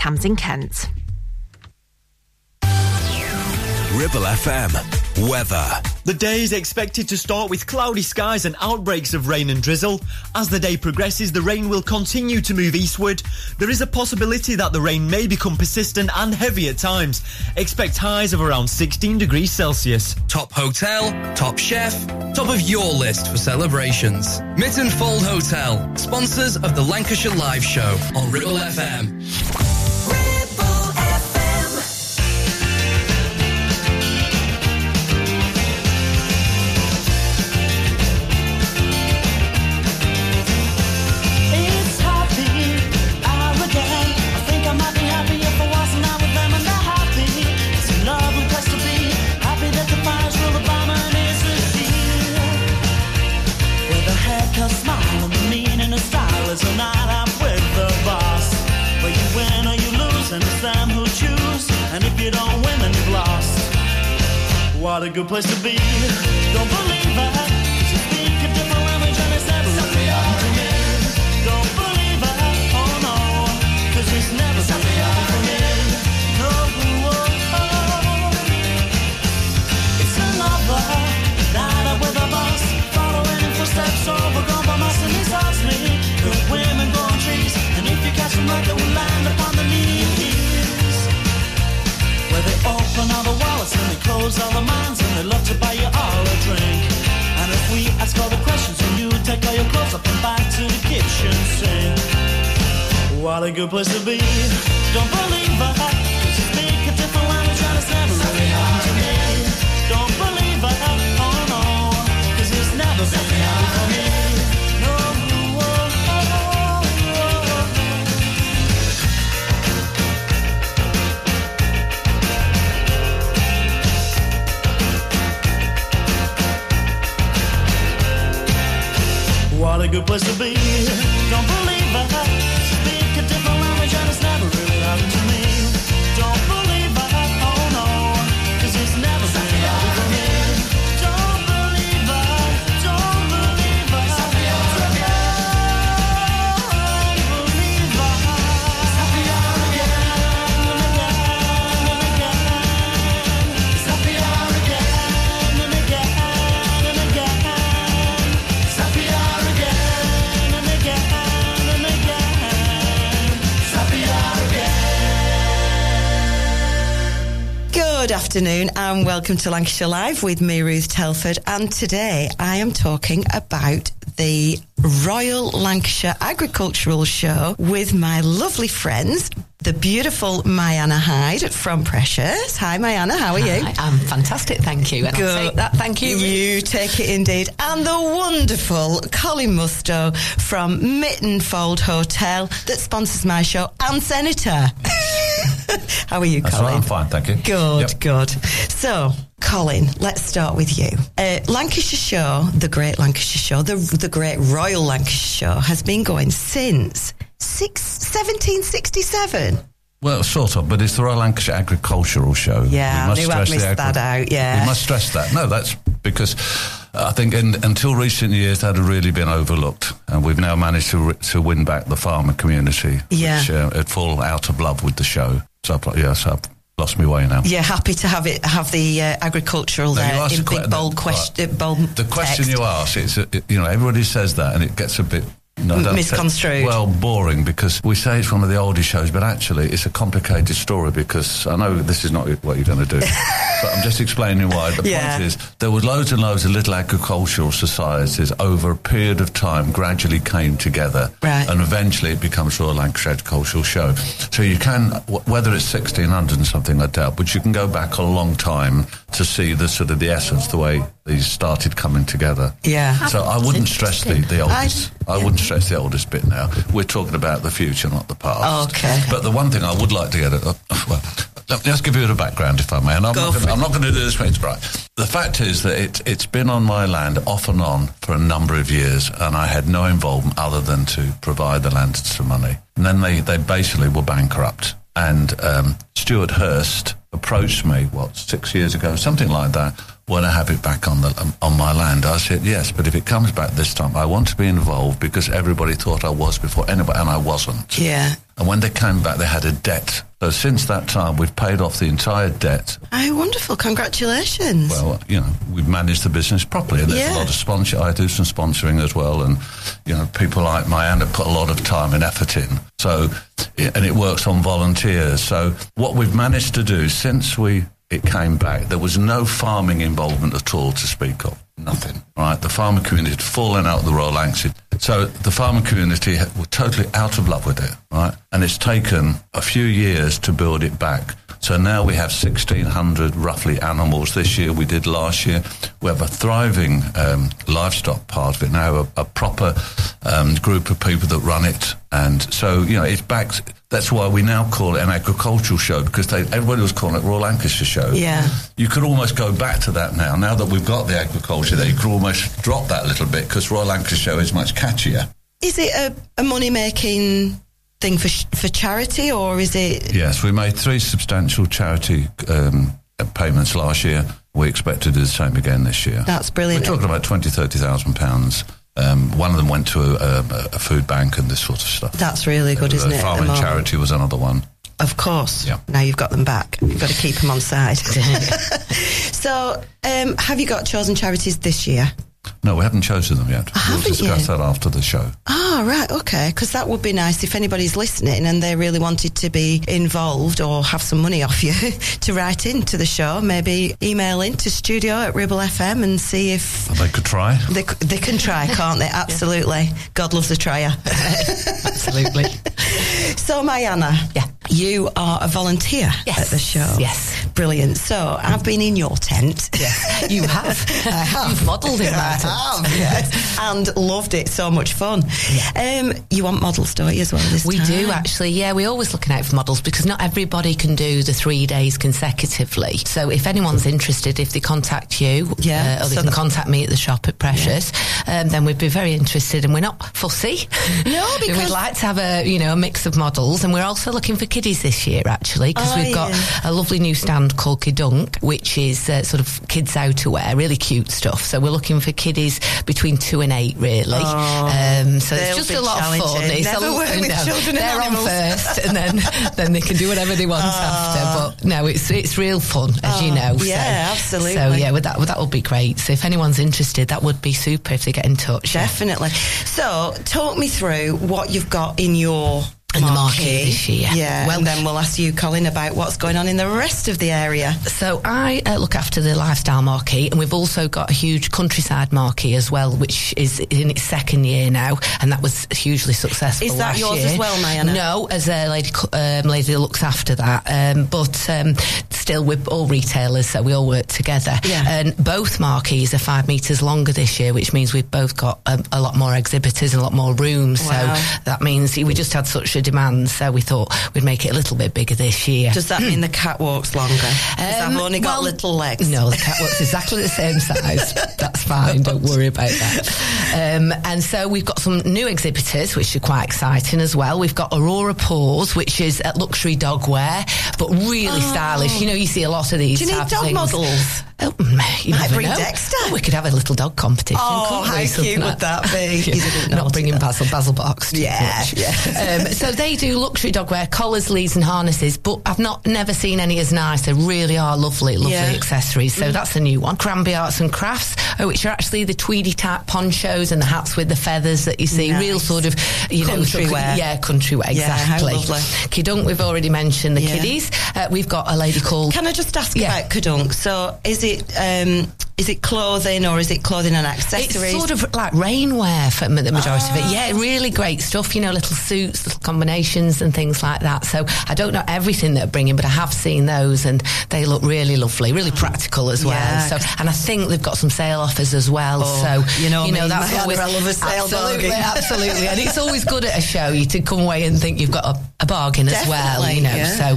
Camden Kent. Ribble FM. Weather. The day is expected to start with cloudy skies and outbreaks of rain and drizzle. As the day progresses, the rain will continue to move eastward. There is a possibility that the rain may become persistent and heavy at times. Expect highs of around 16 degrees Celsius. Top hotel, top chef, top of your list for celebrations. Mytton Fold Hotel, sponsors of the Lancashire Live Show on Ribble FM. What a good place to be. Don't believe it. You speak a different language and to me. Don't believe. Oh. Cause never to me. No. It's another night out with a boss. Following in footsteps overgrown by and me. Good women trees. And if you catch will land upon the knees. Where they open all the wallets and they close all the minds and they love to buy you all a drink. And if we ask all the questions and you take all your clothes up and back to the kitchen sink. What a good place to be. Don't believe it. Afternoon and welcome to Lancashire Live with me, Ruth Telford. And today I am talking about the Royal Lancashire Agricultural Show with my lovely friends, the beautiful Mayanna Hyde from Precious. Hi, Mayanna, how are you? I'm fantastic, thank you. And I'll take that, thank you. You take it indeed. And the wonderful Colin Musto from Mytton Fold Hotel that sponsors my show and Senator. How are you, That's Colin? right, I'm fine, thank you. Good, Yep. good. So, Colin, let's start with you. Uh, Lancashire Show, the Great Lancashire Show, the the Great Royal Lancashire Show, has been going since six, 1767. Well, sort of, but it's the Royal Lancashire Agricultural Show. Yeah, I knew I'd the missed that out, yeah. We must stress that. No, that's because I think in, until recent years that had really been overlooked, and we've now managed to to win back the farmer community, Yeah. which uh, had fallen out of love with the show. So, I've, yes, I've lost my way now. Yeah, happy to have it have the uh, agricultural No, there in big bold question. bold The question text. you ask, it's a, it- you know everybody says that, and it gets a bit. No, Misconstrued. Well, boring because we say it's one of the oldest shows, but actually it's a complicated story because I know this is not what you're going to do, but I'm just explaining why. The Yeah. point is there were loads and loads of little agricultural societies over a period of time gradually came together, Right. and eventually it becomes Royal Lancashire Agricultural Show. So you can, whether it's 1600 and something, I doubt, but you can go back a long time to see the sort of the essence, the way these started coming together. Yeah. So I wouldn't stress the, the oldest. I, I- wouldn't stress the oldest bit now. We're talking about the future, not the past. Okay. But the one thing I would like to get at, well, let's give you a background, if I may. And I'm Go not gonna, it. I'm not going to do this when it's bright. The fact is that it, it's been on my land off and on for a number of years, and I had no involvement other than to provide the land some money. And then they, they basically were bankrupt. And um, Stuart Hurst approached me, what, six years ago, something like that, when I have it back on the um, on my land. I said, yes, but if it comes back this time, I want to be involved because everybody thought I was before anybody, and I wasn't. Yeah. And when they came back, they had a debt. So since that time, we've paid off the entire debt. Oh, wonderful. Congratulations. Well, you know, we've managed the business properly. And there's Yeah. a lot of sponsor. I do some sponsoring as well. And, you know, people like Marianne have put a lot of time and effort in. So, and it works on volunteers. So what we've managed to do since we, it came back, there was no farming involvement at all to speak of. Nothing. Right? The farming community had fallen out of the Royal Lancashire. So the farming community were totally out of love with it. Right? And it's taken a few years to build it back. So now we have 1,600 roughly animals this year. We did last year. We have a thriving um, livestock part of it now, a, a proper um, group of people that run it. And so, you know, it's back. That's why we now call it an agricultural show because they, everybody was calling it Royal Lancashire Show. Yeah. You could almost go back to that now. Now that we've got the agriculture there, you could almost drop that a little bit because Royal Lancashire Show is much catchier. Is it a, a money making thing for for charity or is it? Yes, we made three substantial charity um, payments last year. We expect to do the same again this year. That's brilliant. We're talking about twenty, thirty thousand pounds. Um, one of them went to a, a, a food bank and this sort of stuff. That's really good, Uh, isn't it? Farming charity was another one. Of course. Yeah. Now you've got them back. You've got to keep them on side. so, um, have you got chosen charities this year? No, we haven't chosen them yet. we'll haven't discuss you? that after the show. Ah, right, okay. Because that would be nice if anybody's listening and they really wanted to be involved or have some money off you to write into the show. Maybe email in to studio at Ribble FM and see if They could try. they, they can try, can't they? Absolutely. God loves a trier. Absolutely. So, Mariana, Yeah. you are a volunteer Yes, at the show. yes. Brilliant. So, I've been in your tent. Yes, you have. I have. You've modelled I Martin. have, yes. and loved it. So much fun. Um, you want models, don't you, as well this We time? do actually, yeah. We're always looking out for models because not everybody can do the three days consecutively. So if anyone's interested, if they contact you, Yeah, uh, or they so can contact me at the shop at Precious, um, then we'd be very interested. And we're not fussy. No, because- we'd like to have a you know a mix of models, and we're also looking for kiddies this year actually because Oh, we've got yeah. a lovely new stand called Kidunk, which is uh, sort of kids outerwear, really cute stuff. So we're looking for kiddies between two and eight, really. um, so Oh, it's just a lot of fun. It's Never a, work with no, children They're on first, and then then they can do whatever they want after. But no, it's it's real fun, as you know. Ah. yeah, so, absolutely. So yeah, well, that well, that would be great. So if anyone's interested, that would be super if they get in touch. yeah. Definitely. So, talk me through what you've got in your In the marquee this year. Yeah. Well- then we'll ask you, Colin, about what's going on in the rest of the area. So I uh, look after the lifestyle marquee, and we've also got a huge countryside marquee as well, which is in its second year now, and that was hugely successful. Is that yours year. as well, Mariana? No, as a lady, um, lady that looks after that, um, but um, still we're all retailers, so we all work together. Yeah. And both marquees are five metres longer this year, which means we've both got um, a lot more exhibitors and a lot more rooms. Wow. So that means we just had such a demand, so we thought we'd make it a little bit bigger this year. Does that mean the catwalk's longer? 'Cause Um, I've only got well, little legs. No, the catwalk's exactly the same size. That's fine. Don't worry about that. Um, and so we've got some new exhibitors, which are quite exciting as well. We've got Aurora Paws, which is at luxury dog wear, but really stylish. You know, you see a lot of these. Oh. Do you need dog things. models? Oh, you Might bring know. Dexter. Oh, we could have a little dog competition. Oh, how we? cute would that be? Bit Not bringing though. Basil Basil box. Yeah, yeah. Um, so they do luxury dog wear, collars, leads, and harnesses. But I've not never seen any as nice. They really are lovely, lovely Yeah. accessories. So that's a new one. Cranby Arts and Crafts, uh, which are actually the tweedy type ponchos and the hats with the feathers that you see. Nice. Real sort of you know, Country of- wear. Yeah, country wear. Yeah, Exactly. Kidunk, we've already mentioned the Yeah. kiddies. Uh, we've got a lady called. Can I just ask Yeah. about Kadunk? So, is it um, is it clothing or is it clothing and accessories? It's sort of like rainwear for the majority of it. Ah. Yeah, really great stuff. You know, little suits, little combinations, and things like that. So I don't know everything that are bringing, but I have seen those, and they look really lovely, really practical as well. Yeah. So, and I think they've got some sale offers as well. Oh, so you know me, that's Mariana, always I love a sale absolutely, bargain. absolutely, and it's always good at a show you to come away and think you've got a, a bargain as well. You know, yeah. so.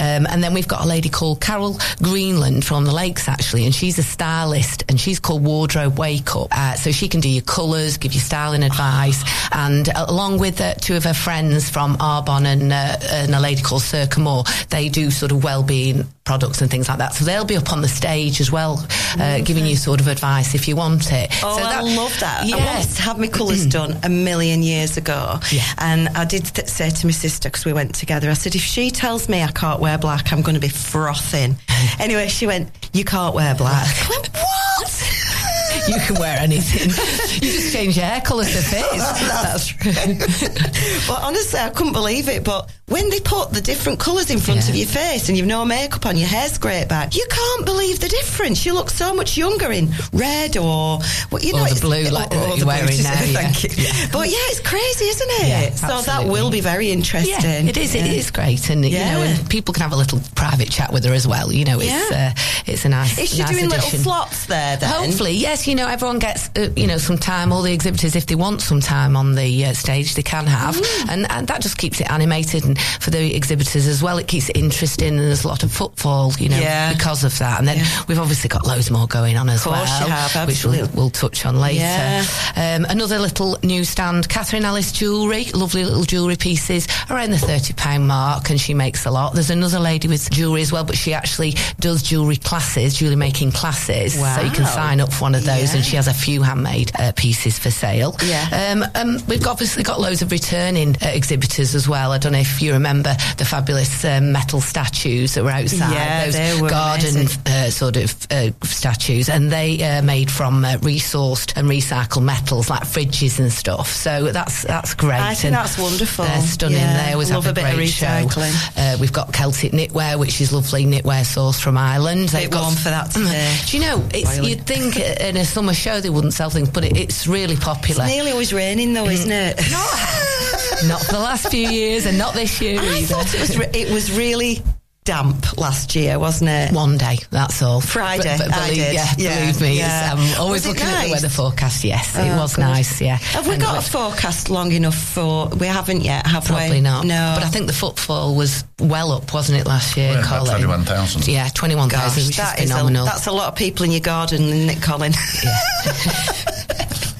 Um, and then we've got a lady called Carol Greenland from the Lakes, actually, and she's a stylist and she's called Wardrobe Wake Up. Uh, so she can do your colours, give you styling advice, and uh, along with uh, two of her friends from Arbonne and, uh, and a lady called Circa Moore, they do sort of well-being products and things like that. So they'll be up on the stage as well, uh, giving you sort of advice if you want it. Oh, so I love that. I Yeah. wanted to have my colours done a million years ago. Yeah. And I did th- say to my sister, because we went together, I said, if she tells me I can't wear black, I'm going to be frothing. anyway, she went, you can't wear black. I went, what? You can wear anything. you just change your hair colour to fit. That's true. well, honestly, I couldn't believe it. But when they put the different colours in front Yeah. of your face and you've no makeup on, your hair's great back, you can't believe the difference. You look so much younger in red or, well, you Or know, the blue like you're wearing blue, now, yeah. Thank you. But yeah, it's crazy, isn't it? Yeah, so that will be very interesting. Yeah, it is. It Yeah. is great, and you know, and people can have a little private chat with her as well. You know, it's Yeah. uh, it's a nice. Is she nice doing addition. little slots there then? Hopefully, yes. You know, everyone gets uh, you know some time. All the exhibitors, if they want some time on the uh, stage, they can have, Mm. and, and that just keeps it animated. And for the exhibitors as well, it keeps it interesting. And there's a lot of footfall, you know, Yeah. because of that. And then Yeah. we've obviously got loads more going on as well, have, which we'll, we'll touch on later. Yeah. Um, another little newsstand, Catherine Alice Jewellery, lovely little jewellery pieces around the thirty pound mark, and she makes a lot. There's another lady with jewellery as well, but she actually does jewellery classes, jewellery making classes. So you can sign up for one of those, Yeah. and she has a few handmade uh, pieces for sale. Yeah. Um, um, we've obviously got loads of returning uh, exhibitors as well. I don't know if you remember the fabulous um, metal statues that were outside. Yeah, those they were garden uh, sort of uh, statues, and they are made from uh, resourced and recycled metals like fridges and stuff. So that's that's great. I think and that's wonderful. They're stunning. Yeah, they always love have a a, bit of show. recycling. Uh, we've got Celtic knitwear, which is lovely knitwear sourced from Ireland. They've warm for that today. Do you know? It's, you'd think uh, in a summer show they wouldn't sell things, but it, it's really popular. It's nearly always raining though, isn't it? Mm. not for the last few years, and not this year I either. thought it was re- it was really damp last year, wasn't it? One day, that's all. Friday, But, but I believe, did. Yeah, Yeah, believe me, yeah. it's, I'm always Was it looking at the weather forecast. Yes, it Oh, was good. nice. Yeah. Have we And got a forecast long enough for? We haven't yet, have we? Probably not. No, But I think the footfall was well up, wasn't it, last year, Yeah, about Colin? 21,000. Yeah, 21,000, Gosh, which that is is a, phenomenal. that's a lot of people in your garden, isn't it, Colin?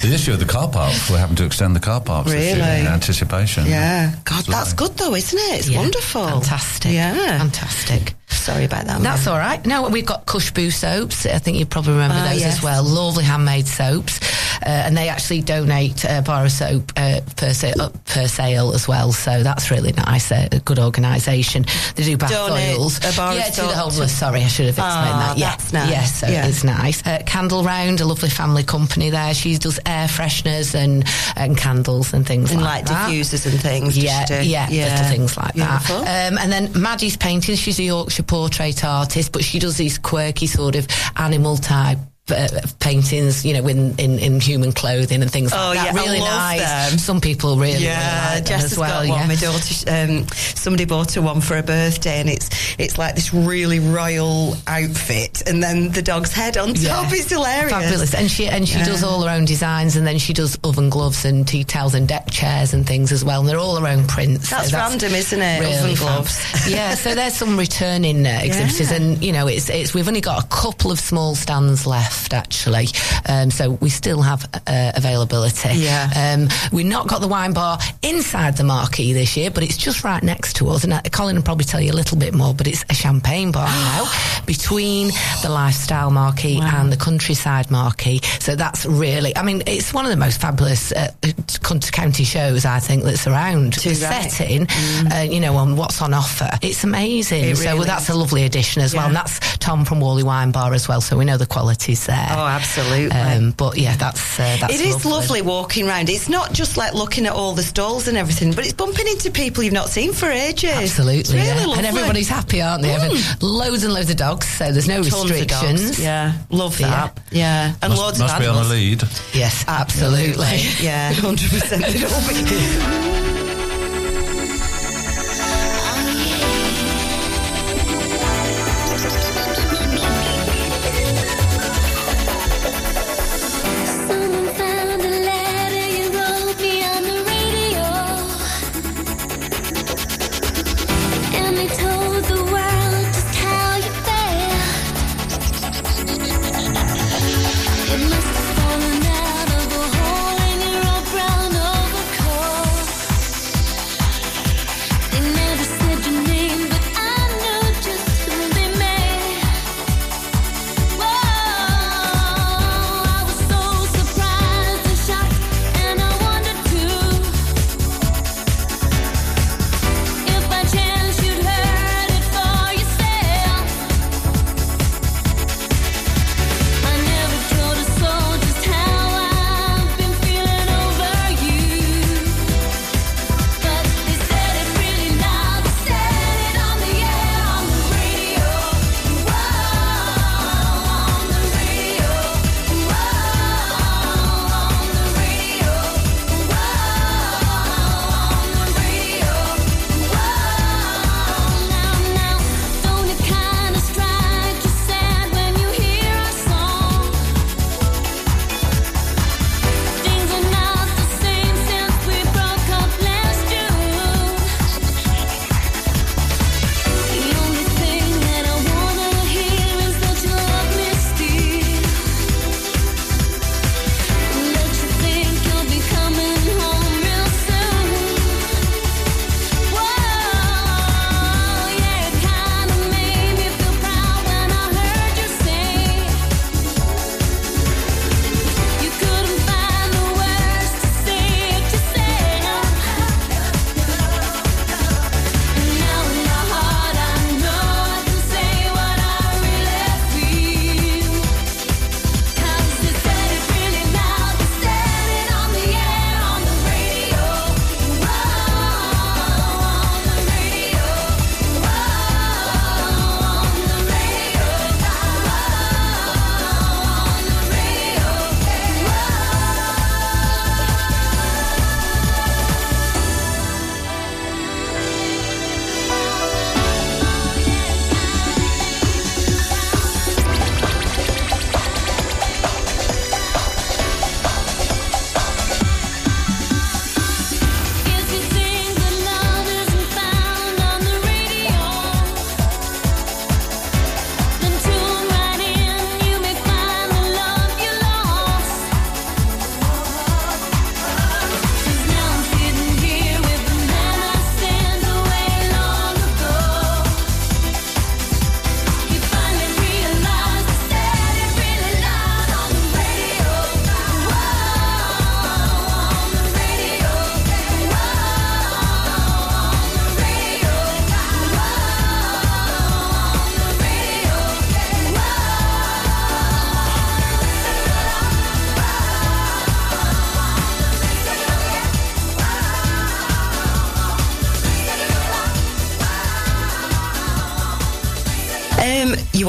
The issue of the car parks, we're having to extend the car parks Really? in anticipation. yeah. God, that's good though, isn't it? It's Yeah, wonderful. Fantastic. Yeah. Fantastic. Sorry about that. That's Mum. all right. Now we've got Cushboo soaps. I think you probably remember Ah, those yes. as well. Lovely handmade soaps, uh, and they actually donate a bar of soap uh, per, uh, per sale as well. So that's really nice. Uh, a good organisation. They do bath Donate oils. a bar of yeah, to soap the homeless. Sorry, I should have explained Ah, that. Yeah, that's nice. Yes, so Yeah. it's nice. Uh, Candle Round, a lovely family company there. She does air fresheners and and candles and things And like like that. diffusers and things. does Yeah, yeah, little things like Beautiful. that. Um, and then Maddie's painting. She's a Yorkshire portrait artist, but she does these quirky sort of animal type. Uh, paintings, you know, in, in, in human clothing and things Oh, like that. yeah, really nice. them. Some people really, Yeah, really like them Jess as well. got yeah. one. My daughter, um, somebody bought her one for her birthday, and it's it's like this really royal outfit, and then the dog's head on top. It's hilarious. Fabulous, and she and she Yeah. does all her own designs, and then she does oven gloves and tea towels and deck chairs and things as well. And they're all her own prints. so That's random, isn't it? Really Oven gloves. yeah, so there's some returning uh, exhibitors, Yeah. and you know, it's it's we've only got a couple of small stands left actually, um, so we still have uh, availability. Yeah. um, we've not got the wine bar inside the marquee this year, but it's just right next to us, and uh, Colin will probably tell you a little bit more. But it's a champagne bar now between the lifestyle marquee and the countryside marquee. So that's really, I mean, it's one of the most fabulous uh, county shows I think that's around. Too the right. setting, uh, you know, on what's on offer, it's amazing. It so really that's a lovely addition as well, and that's Tom from Whalley Wine Bar as well. So we know the quality's there. Oh, absolutely. Um, but yeah, that's uh, that's It is lovely walking around. It's not just like looking at all the stalls and everything, but it's bumping into people you've not seen for ages. Absolutely, It's really yeah. and everybody's happy, aren't they? Having loads and loads of dogs, so there's no Tons of restrictions. dogs. Yeah, love that. Yeah, and Must, loads must of be on animals. a lead. Yes, absolutely. Yeah, hundred percent. They'd all be.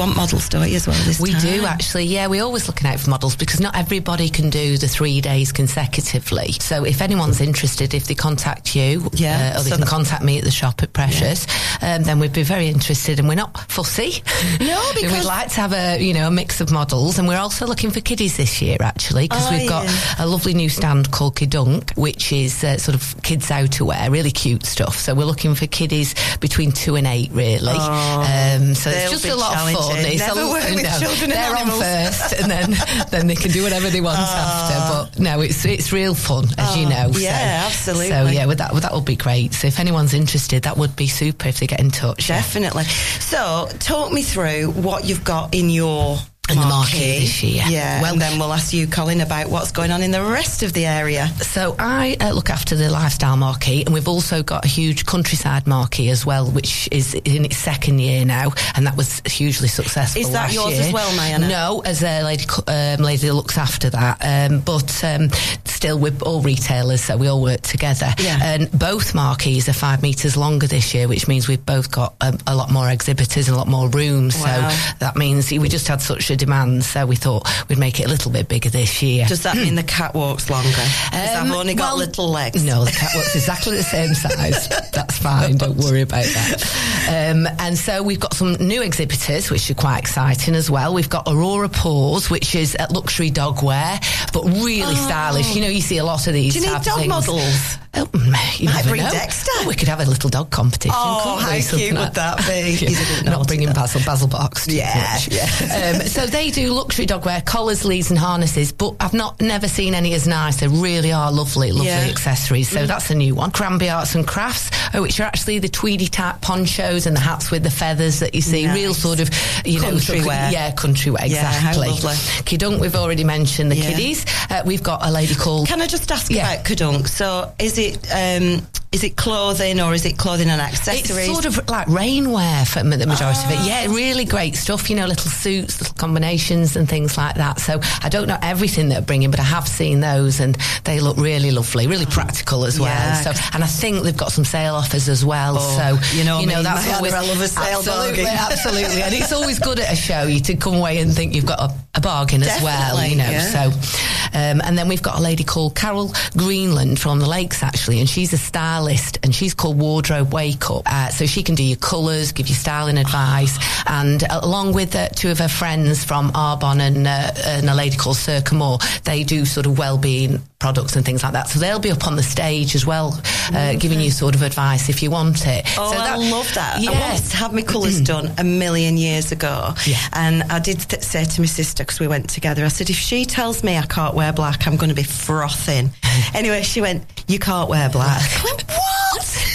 Want models, don't you, as well this We time? do actually, yeah. We're always looking out for models because not everybody can do the three days consecutively. So if anyone's interested, if they contact you, Yeah, uh, or they so can contact me at the shop at Precious, um, then we'd be very interested. And we're not fussy. No, because- we'd like to have a you know a mix of models, and we're also looking for kiddies this year actually because Oh, we've got yeah. a lovely new stand called Kidunk, which is uh, sort of kids outerwear, really cute stuff. So we're looking for kiddies between two and eight, really. um, so Oh, it's just a lot of fun. Challenging. Never l- work with no, children They're on first, and then then they can do whatever they want after. But no, it's it's real fun, as you know. Ah. yeah, absolutely. So yeah, well, that that would be great. So if anyone's interested, that would be super if they get in touch. Definitely. So, talk me through what you've got in your In the marquee this year. Yeah, Well- and then we'll ask you, Colin, about what's going on in the rest of the area. So I uh, look after the lifestyle marquee, and we've also got a huge countryside marquee as well, which is in its second year now, and that was hugely successful. Is that yours year. as well, Diana? No, as a lady, um, lady that looks after that, um, but um, still we're all retailers, so we all work together. Yeah. And both marquees are five metres longer this year, which means we've both got um, a lot more exhibitors and a lot more rooms. Wow. So that means we just had such a demand, so we thought we'd make it a little bit bigger this year. Does that mean the catwalk's longer? 'Cause Um, I've only got well, little legs. No, the catwalk's exactly the same size. That's fine. Don't worry about that. Um, and so we've got some new exhibitors, which are quite exciting as well. We've got Aurora Paws, which is at luxury dog wear, but really stylish. You know, you see a lot of these. Oh. Do you need dog things. models? Oh, you Might bring know. Dexter. Oh, we could have a little dog competition. Oh, how cute would that be? Yeah. He's a bit Not bringing. Basil. Basil box. Yeah, yeah. Um, so they do luxury dog wear, collars, leads, and harnesses. But I've not never seen any as nice. They really are lovely, lovely Yeah. accessories. So that's a new one. Cranby Arts and Crafts, uh, which are actually the tweedy type ponchos and the hats with the feathers that you see. Nice. Real sort of, you know, Country sort wear. Yeah, country wear. Yeah, how Exactly. lovely. Kidunk, we've already mentioned the Yeah. kiddies. Uh, we've got a lady called. Can I just ask Yeah. about Kadunk? So, is it um, is it clothing or is it clothing and accessories? It's sort of like rainwear for the majority of it. Ah. Yeah, really great stuff. You know, little suits, little combinations, and things like that. So I don't know everything that they're bringing, but I have seen those, and they look really lovely, really ah. practical as well. Yeah. So, and I think they've got some sale offers as well. Oh, so you know me, that's always I love a sale absolutely, bargain. absolutely, and it's always good at a show you to come away and think you've got a, a bargain as well. You know, yeah. so. Um, and then we've got a lady called Carol Greenland from the Lakes, actually, and she's a stylist, and she's called Wardrobe Wake Up. Uh, so she can do your colours, give you styling advice, and uh, along with uh, two of her friends from Arbonne and, uh, and a lady called Circa Moore, they do sort of well-being products and things like that. So they'll be up on the stage as well, uh, giving you sort of advice if you want it. Oh, so I love that. Yes. I wanted to have my colours done a million years ago. Yeah. And I did th- say to my sister, because we went together, I said, if she tells me I can't wear black, I'm going to be frothing. anyway, she went, you can't wear black. I went, what?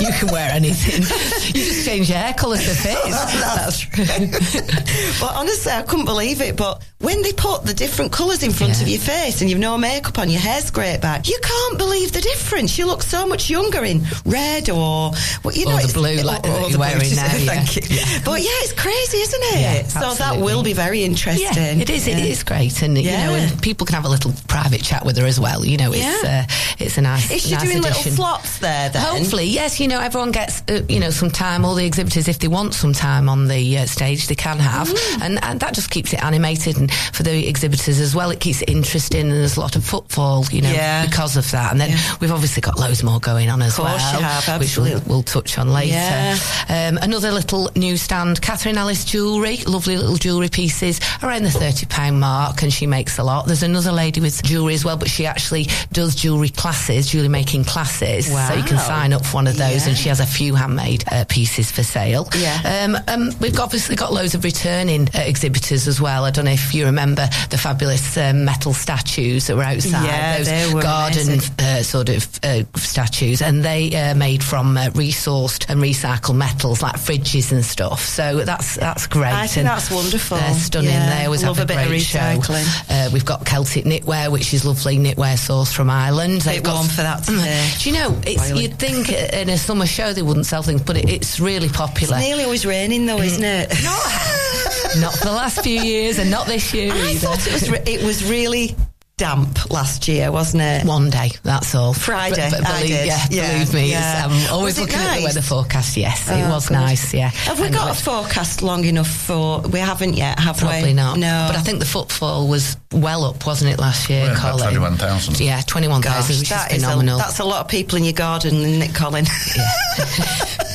you can wear anything. you just change your hair colour to fit. That's true. but honestly, I couldn't believe it. But when they put the different colours in front Yeah. of your face and you've no makeup on, your hair's great back, you can't believe the difference. You look so much younger in red or, well, you Or know, the blue, like that or you're the wearing blue, now, yeah. Thank you. But yeah, it's crazy, isn't it? Yeah, so that will be very interesting. Yeah, it is. Yeah. is great, and you know, and people can have a little private chat with her as well. You know, it's Yeah. uh, it's a nice. Is she nice doing addition. little slots there then? Hopefully, yes. You know, everyone gets uh, you know some time. All the exhibitors, if they want some time on the uh, stage, they can have, Mm. and, and that just keeps it animated. And for the exhibitors as well, it keeps it interesting. And there's a lot of footfall, you know, Yeah. because of that. And then Yeah. we've obviously got loads more going on as well, have, which we'll, we'll touch on later. Yeah. Um, another little newsstand, Catherine Alice Jewellery, lovely little jewellery pieces around the £30 mark, and she makes a lot. There's another lady with jewellery as well, but she actually does jewellery classes, jewellery making classes. So you can sign up for one of those, Yeah. and she has a few handmade uh, pieces for sale. Yeah. Um, um, we've obviously got loads of returning uh, exhibitors as well. I don't know if you remember the fabulous um, metal statues that were outside. Yeah, those they were garden uh, sort of uh, statues, and they uh, made from uh, resourced and recycled metals like fridges and stuff. So that's that's great. I think and that's wonderful. They're stunning. Yeah, they always love have a a, bit of great show. recycling. Uh, we've got Celtic knitwear, which is lovely knitwear sourced from Ireland. They've got warm for that today. Do you know? It's, you'd think in a summer show they wouldn't sell things, but it, it's really popular. It's nearly always raining though, isn't it? Mm. not for the last few years, and not this year I either. thought it was re- it was really damp last year, wasn't it? One day, that's all. Friday, But- but I believe, did. Yeah, Yeah, believe me, yeah. Um, it's, I'm always Was it looking at the weather forecast. Yes, it Oh, was good. nice. Yeah. Have we And got a forecast long enough for? We haven't yet, have we? Probably not. No. But I think the footfall was well up, wasn't it, last year, Yeah, Colin? 21,000. Yeah, 21,000, Gosh, which that is is a, phenomenal. that's a lot of people in your garden, isn't it, Colin?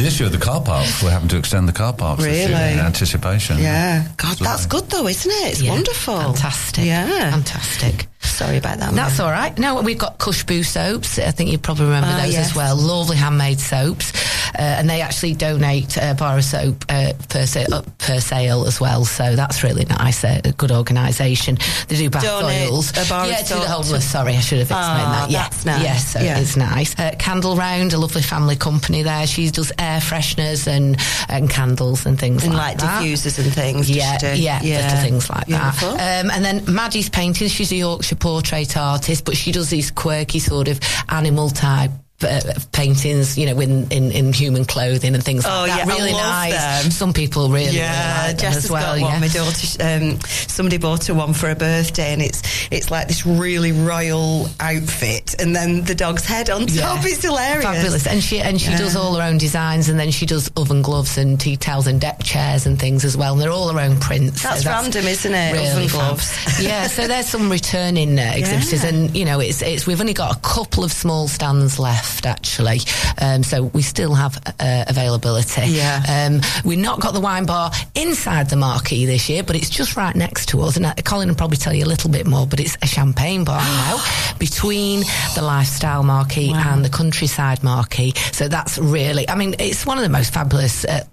The issue of the car parks, we're having to extend the car parks Really? in anticipation. yeah. God, that's good though, isn't it? It's Yeah, wonderful. Fantastic. Yeah. Fantastic. Sorry about that. That's Mary. all right. No, we've got Cushboo soaps. I think you probably remember Ah, those yes. as well. Lovely handmade soaps, uh, and they actually donate a bar of soap uh, per, sa- uh, per sale as well. So that's really nice. Uh, a good organisation. They do bath Donate oils. a bar of yeah, to soap the to- homeless. Sorry, I should have explained Ah, that. Yeah, that's nice. Yes, so Yeah. it's nice. Uh, Candle Round, a lovely family company there. She does air fresheners and and candles and things And like like that. diffusers and things. Yeah, yeah, little things like Beautiful. that. Um, and then Maddie's painting. She's a Yorkshire portrait artist, but she does these quirky sort of animal type. Uh, paintings, you know, in, in, in human clothing and things Oh, like that. yeah, really love nice. them. Some people really, Yeah, really like Jess as well. got yeah. one. My daughter, um, somebody bought her one for her birthday, and it's it's like this really royal outfit, and then the dog's head on Yeah. top. It's hilarious. Fabulous, and she and she Yeah. does all her own designs, and then she does oven gloves and tea towels and deck chairs and things as well. And they're all her own prints. That's random, isn't it? Really Oven gloves. yeah, so there's some returning uh, exhibitors, and you know, it's it's we've only got a couple of small stands left actually, um, so we still have uh, availability. Yeah. um, we've not got the wine bar inside the marquee this year, but it's just right next to us, and uh, Colin will probably tell you a little bit more. But it's a champagne bar now between the lifestyle marquee and the countryside marquee. So that's really, I mean, it's one of the most fabulous uh,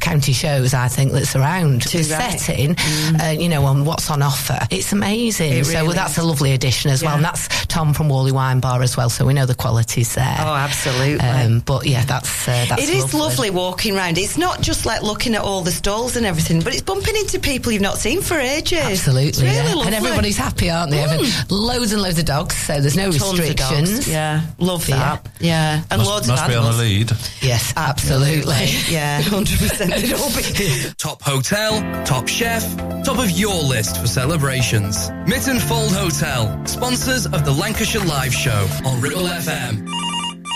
county shows I think that's around. Too the right. setting, uh, you know, on what's on offer, it's amazing. It so really that's a lovely addition as well, and that's Tom from Whalley Wine Bar as well. So we know the quality's there. Oh, absolutely. Um, but yeah, that's uh, that's It is lovely walking around. It's not just like looking at all the stalls and everything, but it's bumping into people you've not seen for ages. Absolutely, It's really yeah. and everybody's happy, aren't they? Having loads and loads of dogs, so there's no Tons of restrictions. dogs. Yeah, love that. Yeah, and Must, loads must of be on a lead. Yes, absolutely. Yeah, hundred percent. They'd all be. Top hotel, top chef, top of your list for celebrations. Mytton Fold Hotel, sponsors of the Lancashire Live Show on Ribble FM.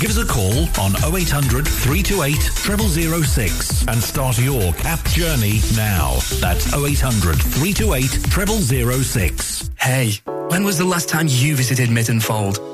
Give us a call on 0800 328 0006 and start your CAP journey now. That's 0800 328 0006. Hey, when was the last time you visited Mytton Fold?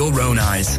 own eyes.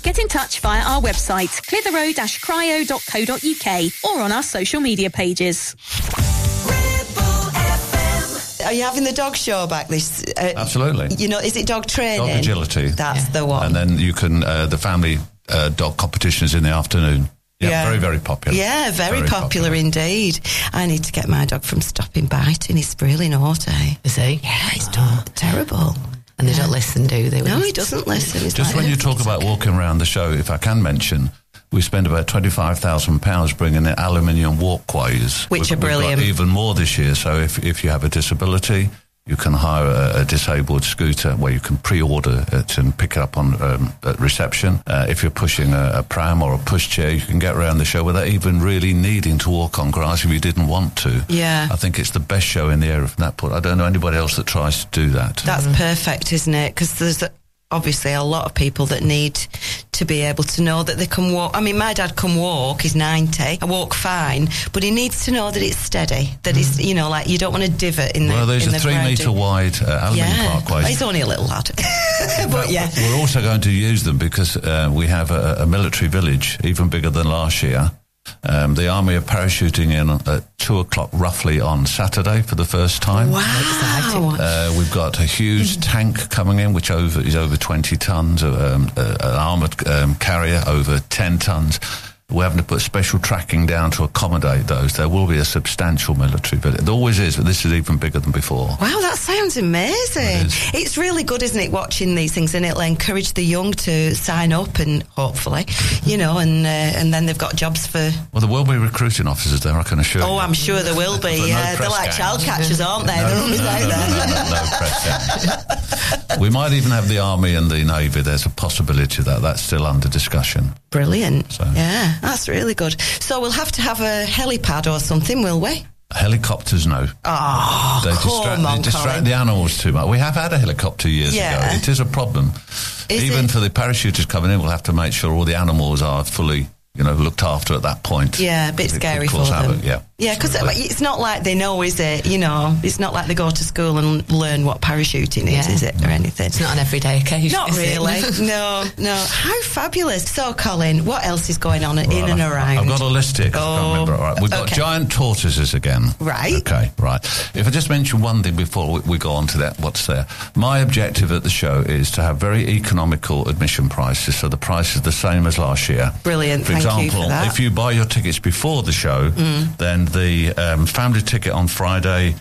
Get in touch via our website, clitheroe-cryo.co.uk or on our social media pages. Are you having the dog show back this? Uh, Absolutely. You know, is it dog training? Dog agility. That's the one. And then you can, uh, the family uh, dog competitions in the afternoon. Yeah, Yeah. very, very popular. Yeah, very, popular, indeed. I need to get my dog from stopping biting. He's really naughty. Is he? Yeah, he's done terrible. And they don't listen, do they? No, he doesn't listen. He's Just like, when you talk about walking around the show, if I can mention, we spend about £25,000 bringing in aluminium walkways. Which We've- are brilliant. We've got even more this year. So if, if you have a disability, You can hire a, a disabled scooter where you can pre-order it and pick it up on um, at reception. Uh, if you're pushing a, a pram or a pushchair, you can get around the show without even really needing to walk on grass if you didn't want to. Yeah. I think it's the best show in the area from that point. I don't know anybody else that tries to do that. That's perfect, isn't it? Because there's obviously a lot of people that need to be able to know that they can walk. I mean, my dad can walk. He's 90. I walk fine, but he needs to know that it's steady. That it's, you know, like you don't want to divot in the well, there's a the three metre wide uh, aluminium Yeah. parkway. He's only a little lad. but yeah. We're also going to use them because uh, we have a, a military village, even bigger than last year. Um, the army are parachuting in at two o'clock roughly on Saturday for the first time. Wow. Uh, we've got a huge tank coming in, which over is over 20 tons, um, uh, an armoured um, carrier over 10 tons. We're having to put special tracking down to accommodate those. There will be a substantial military, but it always is, but this is even bigger than before. Wow, that sounds amazing. It. It's really good, isn't it, watching these things, and it'll encourage the young to sign up, and hopefully, you know, and uh, and then they've got jobs for. Well, there will be recruiting officers there, I can assure you. Oh, I'm sure there will be. no they're like gangs. child catchers, aren't they? They're always no, out there. no, no, no, no we might even have the army and the navy. There's a possibility that that's still under discussion. Brilliant. So- Yeah, that's really good. So we'll have to have a helipad or something, will we? Helicopters, no. Oh, they distract, on, they distract the animals too much. We have had a helicopter years Yeah. ago. It is a problem. Is Even it? for the parachuters coming in, we'll have to make sure all the animals are fully, you know, looked after at that point. Yeah, a bit scary for cause them. havoc, Yeah. Yeah, because uh, it's not like they know, is it? You know, it's not like they go to school and learn what parachuting is, Yeah. is it, or mm. anything? It's not an everyday occasion. Not really. no, no. How fabulous. So, Colin, what else is going on in and around? I've got a list here. 'cause I Oh, can't remember. All right, we've got okay. giant tortoises again. Right. Okay. Right. If I just mention one thing before we, we go on to that, what's there? My objective at the show is to have very economical admission prices, so the price is the same as last year. Brilliant, You example. Mm. if you buy your tickets before the show, then the um, family ticket on Friday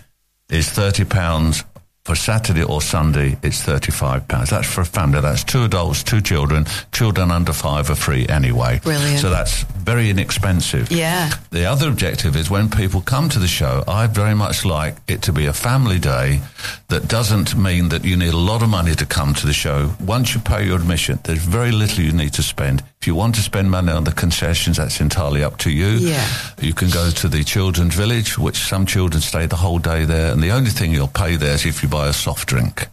is thirty pounds. For Saturday or Sunday, it's thirty-five pounds. That's for a family. That's two adults, two children. Children under five are free anyway. Brilliant. So that's very inexpensive. Yeah. The other objective is when people come to the show, I very much like it to be a family day that doesn't mean that you need a lot of money to come to the show. Once you pay your admission, there's very little you need to spend. If you want to spend money on the concessions, that's entirely up to you. Yeah. You can go to the children's village, which some children stay the whole day there, and the only thing you'll pay there is if you buy a soft drink.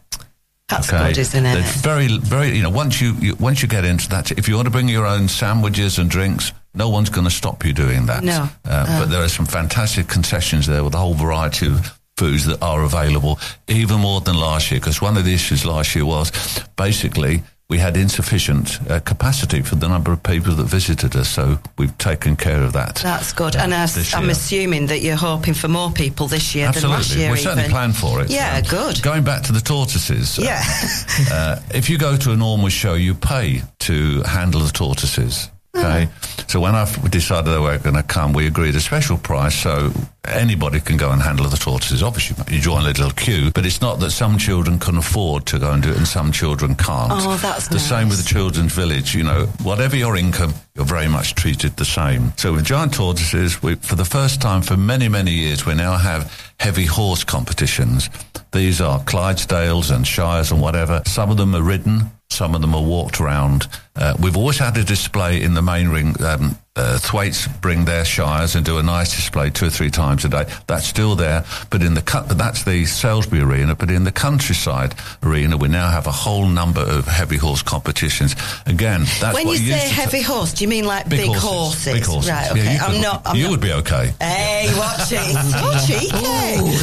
That's good, isn't it? They're very, very. You know, once you, you once you get into that, if you want to bring your own sandwiches and drinks, no one's going to stop you doing that. No. Uh, But there are some fantastic concessions there with a whole variety of foods that are available, even more than last year. Because one of the issues last year was basically we had insufficient uh, capacity for the number of people that visited us. So we've taken care of that. That's good. uh, and this I'm assuming that you're hoping for more people this year than last Absolutely. year. We certainly plan for it. Yeah, Um, good. Going back to the tortoises. uh, Yeah. uh, if you go to a normal show, you pay to handle the tortoises. Okay, so when I decided they were going to come, we agreed a special price so anybody can go and handle the tortoises. Obviously, you join a little queue, but it's not that some children can afford to go and do it and some children can't. Oh, that's the same with the children's village. You know, whatever your income, you're very much treated the same. So with giant tortoises, we, for the first time for many many years, we now have heavy horse competitions. These are Clydesdales and Shires and whatever. Some of them are ridden. Some of them are walked around. Uh, we've always had a display in the main ring. Um, uh, Thwaites bring their shires and do a nice display two or three times a day. That's still there, but in the cu- that's the Salesbury arena. But in the countryside arena, we now have a whole number of heavy horse competitions. Again, that's when you say used to heavy horse, do you mean like big, horses? Big horses. Right, Yeah, okay. you I'm could- not. I'm you not, would be okay. Hey, watch it, watch it.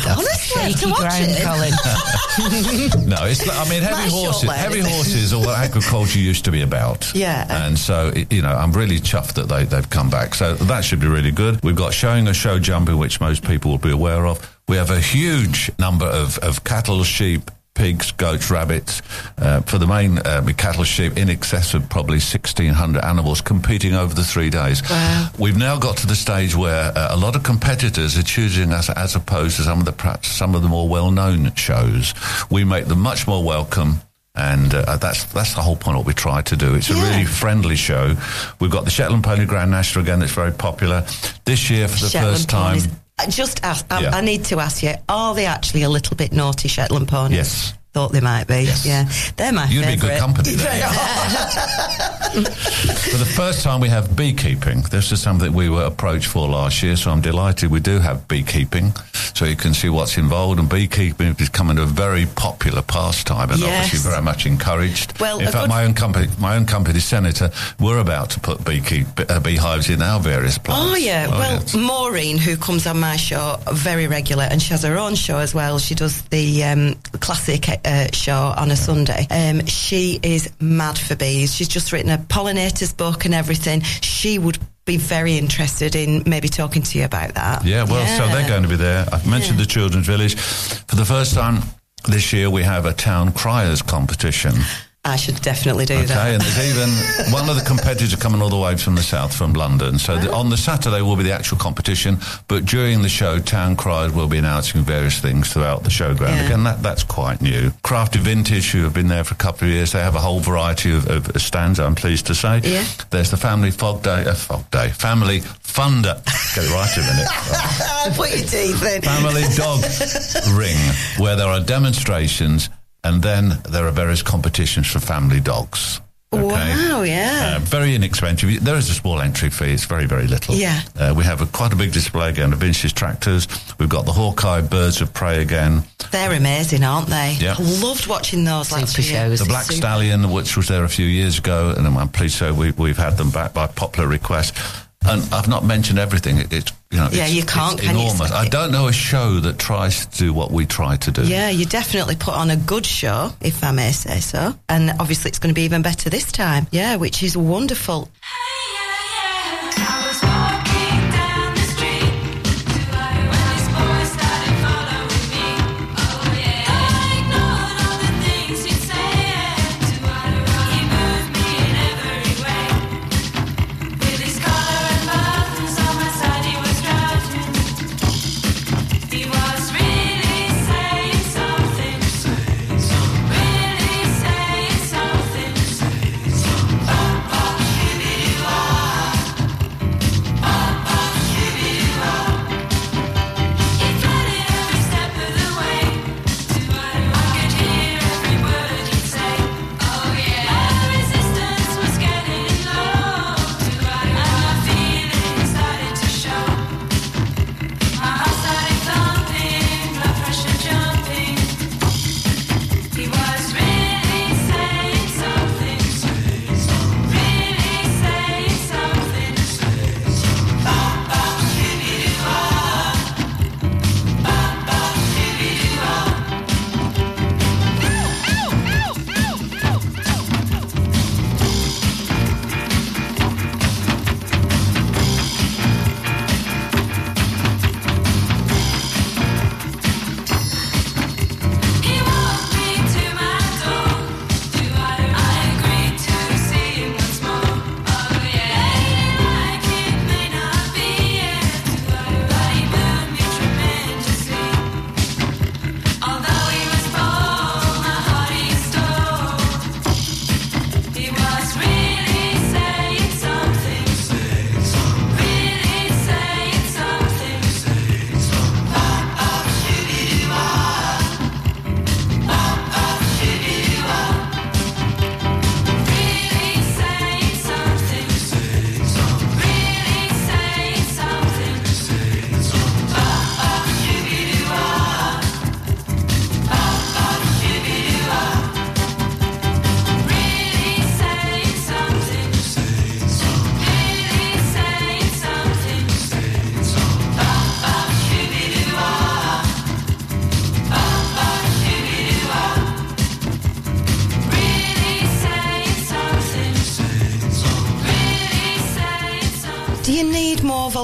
Honestly, to watch it. no, it's. I mean, heavy horses. Heavy horses, or what agriculture used to be about. Yeah. and so you know, I'm really chuffed that they they they've come back. So that should be really good. We've got showing a show jumping, which most people will be aware of. We have a huge number of of cattle, sheep. Pigs, goats, rabbits. Uh, for the main uh, cattle, sheep, in excess of probably 1,600 animals competing over the three days. Wow. We've now got to the stage where uh, a lot of competitors are choosing us as opposed to some of the perhaps some of the more well-known shows. We make them much more welcome. And uh, that's that's the whole point. What we try to do. It's a really friendly show. We've got the Shetland Pony Grand National again. That's very popular this year for the Shetland first time. ponies. Just ask, I, Yeah. I need to ask you, are they actually a little bit naughty Shetland ponies? Yes. Thought they might be. Yeah. They're my You'd be favourite. good company there. For the first time, we have beekeeping. This is something we were approached for last year, so I'm delighted we do have beekeeping, so you can see what's involved. And beekeeping is becoming a very popular pastime, and Yes. obviously very much encouraged. Well, in fact, my own company, my own company, Senator, we're about to put beekeep uh, beehives in our various plants. Oh yeah, Oh, well, yes. Maureen, who comes on my show very regular, and she has her own show as well. She does the um, classic uh, show on a Sunday. Um, she is mad for bees. She's just written a pollinators book and everything. She would be very interested in maybe talking to you about that. Yeah, well, so they're going to be there. I've mentioned the Children's Village. For the first time this year, we have a town criers competition. I should definitely do Okay, that. Okay, and there's even one of the competitors are coming all the way from the south, from London. So the, on the Saturday will be the actual competition, but during the show, Town Criers will be announcing various things throughout the showground. Yeah. Again, that, that's quite new. Crafty Vintage, who have been there for a couple of years, they have a whole variety of, of stands, I'm pleased to say. Yeah. There's the Family Fog Day, uh, Fog Day, Family Funder. Get it right in a minute. Put your teeth in. Family Dog Ring, where there are demonstrations and then there are various competitions for family dogs. Wow, yeah. Uh, very inexpensive. There is a small entry fee. It's very, very little. Yeah. Uh, we have a, quite a big display again of Vince's tractors. We've got the Hawkeye Birds of Prey again. They're amazing, aren't they? Yeah. I loved watching those last Super year. shows. The Black Stallion, which was there a few years ago, and I'm pleased to say we, we've had them back by popular request. And I've not mentioned everything. It, it's you know, Yeah, it's, you can't, it's can you? enormous. I don't know a show that tries to do what we try to do. Yeah, you definitely put on a good show, if I may say so. And obviously, it's going to be even better this time. Yeah, which is wonderful.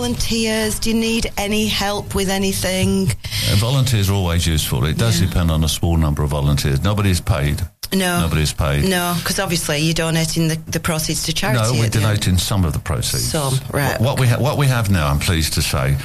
Volunteers? Do you need any help with anything? Uh, volunteers are always useful. It does depend on a small number of volunteers. Nobody's paid. No. Nobody's paid. No, because obviously you're donating the, the proceeds to charity. No, we're end. donating some of the proceeds. Some, right. What, what we ha- what we have now, I'm pleased to say,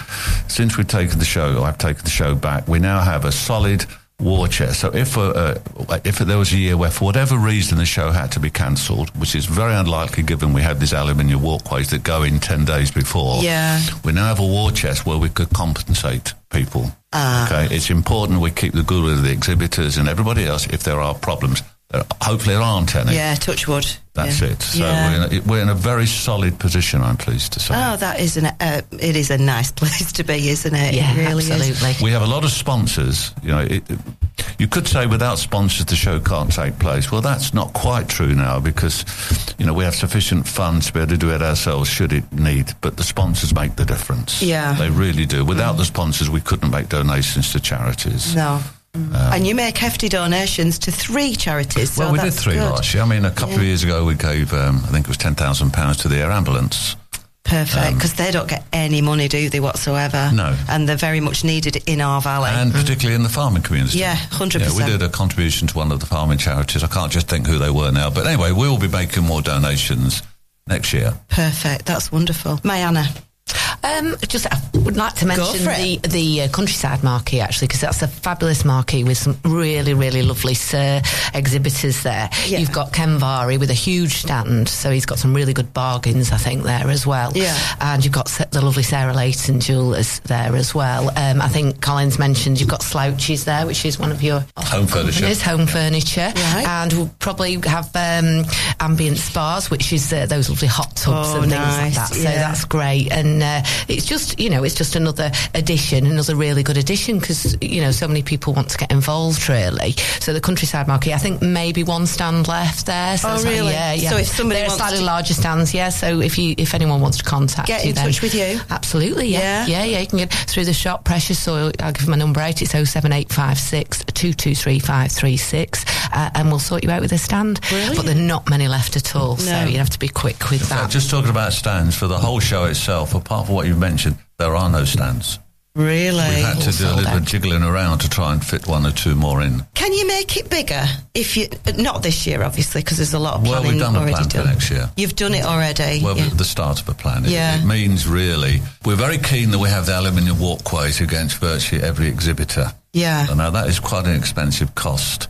since we've taken the show, I've taken the show back. We now have a solid war chest. So if uh, uh, if there was a year where, for whatever reason, the show had to be cancelled, which is very unlikely given we had these aluminium walkways that go in ten days before. Yeah. we now have a war chest where we could compensate people. Okay, it's important we keep the goodwill of the exhibitors and everybody else if there are problems. There, hopefully there aren't any. Yeah, touch wood. That's Yeah. it. So Yeah. we're, in a, we're in a very solid position. I'm pleased to say. Oh, that is an. Uh, it is a nice place to be, isn't it? Yeah, it really absolutely. is. We have a lot of sponsors. You know, it, it- you could say without sponsors the show can't take place. Well, that's not quite true now because, you know, we have sufficient funds to be able to do it ourselves should it need. But the sponsors make the difference. Yeah. they really do. Without the sponsors, we couldn't make donations to charities. No. And you make hefty donations to three charities. So well, we did three good. last year. I mean, a couple of years ago, we gave, um, I think it was ten thousand pounds to the air ambulance. Perfect, because they don't get any money, do they, whatsoever? Um, No. And they're very much needed in our valley. and particularly in the farming community. Yeah, 100%. Yeah, we did a contribution to one of the farming charities. I can't just think who they were now, but anyway, we will be making more donations next year. Perfect, that's wonderful. Mayanna. Um, just I would like to mention the the uh, countryside marquee actually because that's a fabulous marquee with some really really lovely uh, exhibitors there. Yeah. You've got Ken Vary with a huge stand, so he's got some really good bargains I think there as well. Yeah. and you've got the lovely Sarah Layton jewellers there as well. Um, I think Collins mentioned you've got Slouches there, which is one of your Home furniture. companies, home furniture, Right. and we'll probably have um, ambient spas, which is uh, those lovely hot tubs Oh, and things like that. So yeah. that's great, and uh, it's just you know it's just another addition, another really good addition because you know so many people want to get involved really. So the countryside market, I think maybe one stand left there. So Oh, it's like, really? yeah, yeah. So if somebody They're wants slightly to- larger stands, yeah. So if you if anyone wants to contact Get you, in then touch with you. Absolutely, yeah, Yeah. yeah, yeah. You can get through the shop. Precious Soil. I'll give my number out. It's oh seven eight five six two two three five three six, uh, and we'll sort you out with a stand. Brilliant. But there are not many left at all, so No. you have to be quick with So that. just talking about stands for the whole show itself, apart from what you've mentioned, there are no stands. Really? We've had to do a little out. jiggling around to try and fit one or two more in. Can you make it bigger? If you not this year, obviously, because there's a lot of Well, planning we've done a already plan for done. next year. You've done it already. Well, yeah. the start of a plan. It, Yeah. it means really, we're very keen that we have the aluminium walkways against virtually every exhibitor. Yeah. Now that is quite an expensive cost,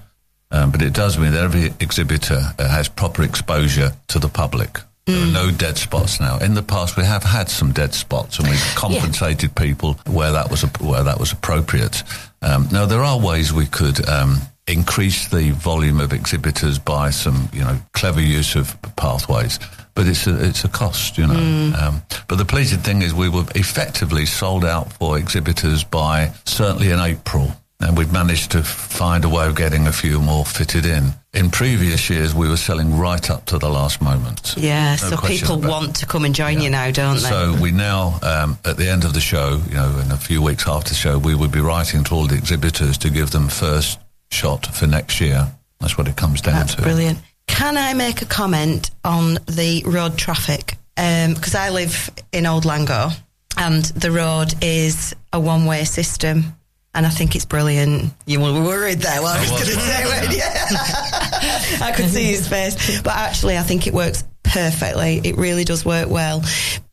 um, but it does mean that every exhibitor uh, has proper exposure to the public. There Mm. are no dead spots now. In the past, we have had some dead spots, and we've compensated people where that was where that was appropriate. Um, now there are ways we could um, increase the volume of exhibitors by some, you know, clever use of pathways. But it's a, it's a cost, you know. Um, but the pleasing thing is we were effectively sold out for exhibitors by certainly in April. And we've managed to find a way of getting a few more fitted in. In previous years, we were selling right up to the last moment. Yeah, No so people want to come and join you now, don't they? So we now, um, at the end of the show, you know, in a few weeks after the show, we would be writing to all the exhibitors to give them first shot for next year. That's what it comes down That's to. brilliant. Can I make a comment on the road traffic? Because I live in Old Langho and the road is a one way system. And I think it's brilliant. You were worried there. What I was was going to say, weren't? I could see his face. But actually, I think it works perfectly. It really does work well.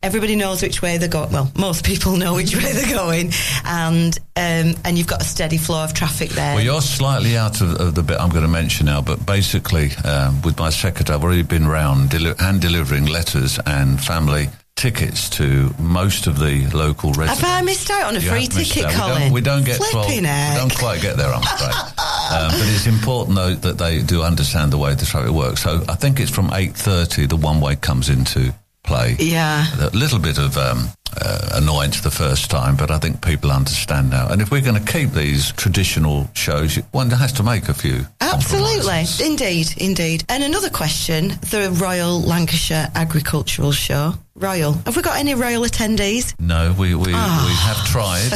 Everybody knows which way they're going. Well, most people know which way they're going, and um, and you've got a steady flow of traffic there. Well, you're slightly out of, of the bit I'm going to mention now, but basically, um, with my secretary, I've already been round deli- hand delivering letters and family tickets to most of the local residents. Have I missed out on a You free ticket, out. We Colin? don't, we don't get 12 we don't quite get there, I'm afraid. um, but it's important though that they do understand the way the traffic works. So I think it's from 8:30 the one way comes into play. Yeah. A little bit of um, uh, annoyance the first time, but I think people understand now. And if we're going to keep these traditional shows, one has to make a few. Absolutely. Indeed, indeed. And another question the Royal Lancashire Agricultural Show. Royal. Have we got any Royal attendees? No, we, we, Ah. we have tried.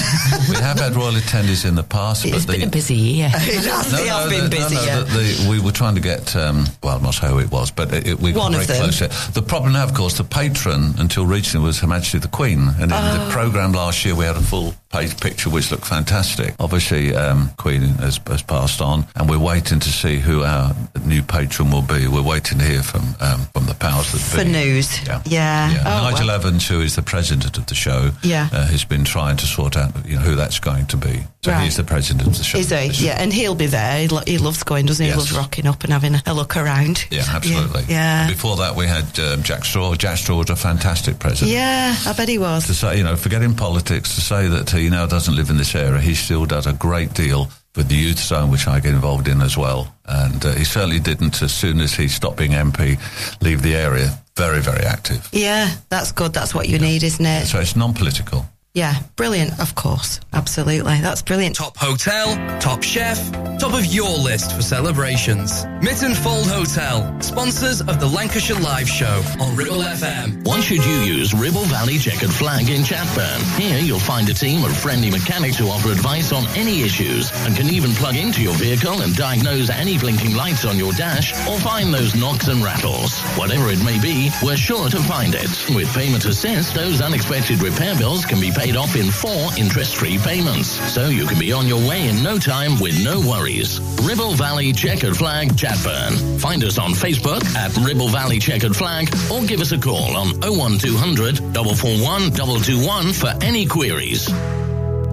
we have had royal attendees in the past, It's but been the, a busy year. It has, they have been the- busy, no, yeah. the, the, we were trying to get, um, well, I'm not sure who it was, but it, it, we got One very close. there. The problem now, of course, the patron until recently was Her Majesty the Queen. And in Ah. the programme last year, we had a full page picture which looked fantastic. Obviously, um, Queen has, has passed on, and we're waiting to see who our new patron will be. We're waiting to hear from um, from the powers that For be. news. Yeah. Yeah. Yeah. Yeah, Oh, Nigel well. Evans, who is the president of the show, Yeah. uh, has been trying to sort out you know, who that's going to be. So Right. he's the president of the show. Is he? Yeah, and he'll be there. He, lo- he loves going, doesn't he? He loves rocking up and having a, look around. Yeah, absolutely. Yeah. Before that, we had um, Jack Straw. Jack Straw was a fantastic president. Yeah, I bet he was. To say, you know, forgetting politics, to say that he now doesn't live in this area, he still does a great deal with the youth zone, which I get involved in as well. And uh, he certainly didn't, as soon as he stopped being MP, leave the area. Very, very active. Yeah, that's good. That's what you need, isn't it? So it's non-political. Yeah, brilliant. Of course, absolutely. That's brilliant. Top hotel, top chef, top of your list for celebrations. Mytton Fold Hotel, sponsors of the Lancashire Live Show on Ribble FM. Why should you use Ribble Valley Checkered Flag in Chatburn? Here you'll find a team of friendly mechanics who offer advice on any issues and can even plug into your vehicle and diagnose any blinking lights on your dash or find those knocks and rattles. Whatever it may be, we're sure to find it. With Payment Assist, those unexpected repair bills can be paid off in four interest-free payments. So you can be on your way in no time with no worries. Ribble Valley Checkered Flag Chatburn. Find us on Facebook at Ribble Valley Checkered Flag or give us a call on 01200 441 221 for any queries.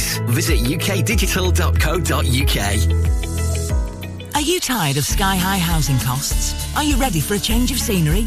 Visit ukdigital.co.uk. Are you tired of sky high housing costs? Are you ready for a change of scenery?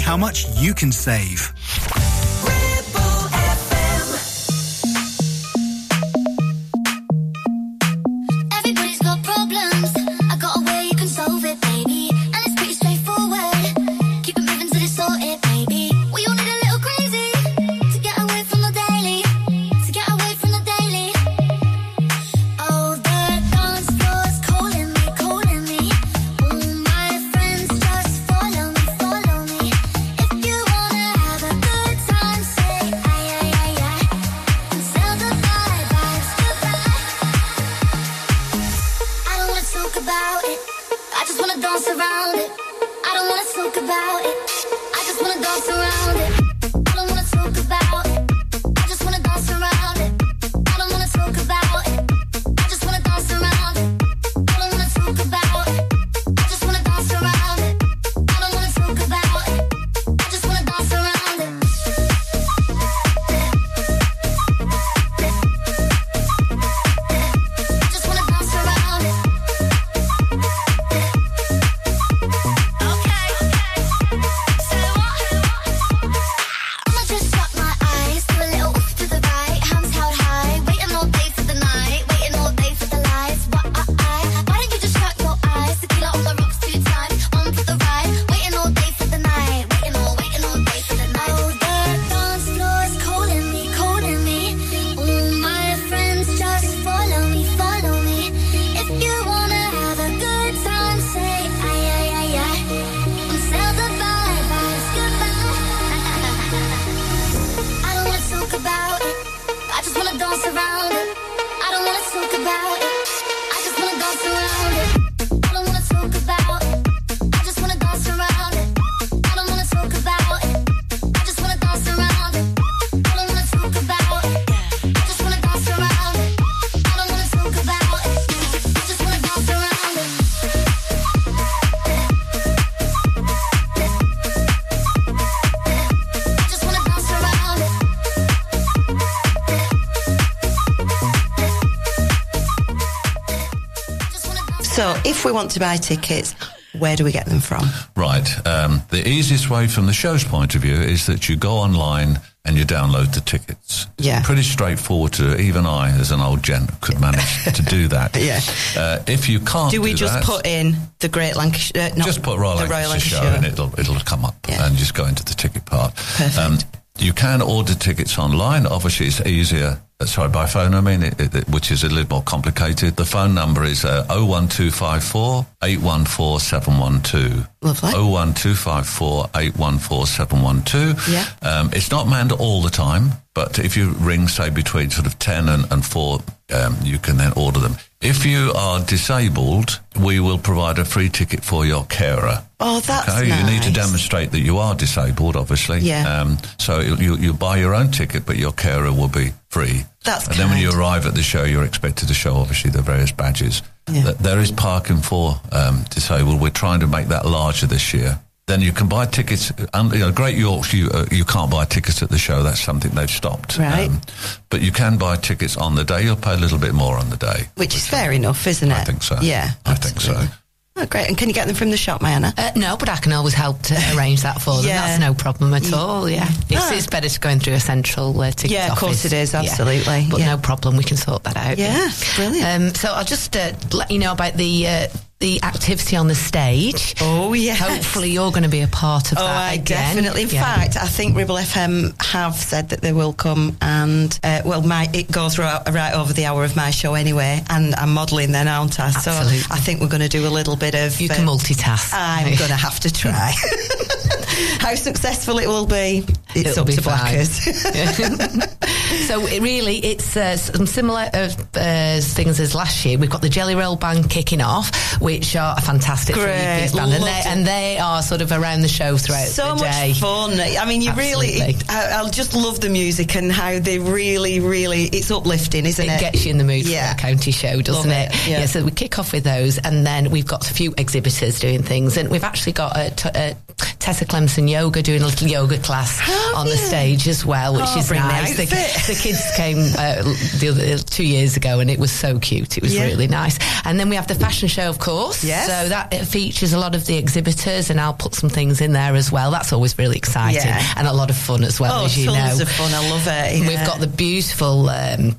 how much you can save. If we want to buy tickets, where do we get them from? Right. Um, the easiest way from the show's point of view is that you go online and you download the tickets. Yeah. Pretty straightforward to do. Even I, as an old gent, could manage to do that. Yeah. Uh, if you can't do we do just that, put in the Great Lancashire? Uh, just put Royal Lancashire, Royal Lancashire Show and it'll, it'll come up and just go into the ticket part. Perfect. You can order tickets online. Obviously, it's easier. uh, Sorry, by phone, I mean, it, it, which is a little more complicated. The phone number is uh, 01254 814 712. Lovely. 01254 814 712. Yeah. Um, it's not manned all the time, but if you ring, say, between sort of 10 and, and 4, um, you can then order them. If you are disabled, we will provide a free ticket for your carer. Oh, that's okay, nice. you need to demonstrate that you are disabled, obviously. Yeah. Um, so you, you buy your own ticket, but your carer will be free. That's And then when you arrive at the show, you're expected to show, obviously, the various badges. Yeah. There is parking for um, disabled. We're trying to make that larger this year. Then you can buy tickets. And, you know, Great Yorks, you, uh, you can't buy tickets at the show. That's something they've stopped. Um, Right. but you can buy tickets on the day. You'll pay a little bit more on the day. Which is fair enough, isn't it? I think so. Yeah. I think so. Oh, great. And can you get them from the shop, Mayana? Uh, no, but I can always help to arrange that for them. Yeah. That's no problem at all. Yeah, it's, Ah. it's better to going through a central uh, ticket Yeah, of course office. it is, Yeah. absolutely, But yeah. no problem, we can sort that out. Yeah, brilliant. Um, so I'll just uh, let you know about the uh, the activity on the stage. Oh yes. Hopefully you're going to be a part of Oh, that I again. definitely. In Yeah. fact, I think Ribble FM have said that they will come, and uh, well, my it goes right, right over the hour of my show anyway, and I'm modelling then, aren't I? So Absolutely. I think we're going to do a little bit of. You can multitask. I'm going to have to try. How successful it will be, it's It'll up be to fine. Blackers. so it really, it's uh, some similar uh, uh, things as last year. We've got the Jelly Roll Band kicking off, which are a fantastic Great, band, and they, and they are sort of around the show throughout so the day. much fun. I mean, you really, I, I just love the music and how they really, really, it's uplifting, isn't it? It gets you in the mood Yeah. for a county show, doesn't it? it, yeah. So we kick off with those, and then we've got a few exhibitors doing things, and we've actually got uh, t- uh, Tessa Clemson Yoga doing a little yoga class on the stage as well, which Oh, is nice. The, outfit. The kids came uh, the other two years ago, and it was so cute. It was Yeah. really nice. And then we have the fashion show, of course. Yes. So that it features a lot of the exhibitors, and I'll put some things in there as well. That's always really exciting Yeah. and a lot of fun as well, Oh, as you know. of fun. I love it. We've got the beautiful um,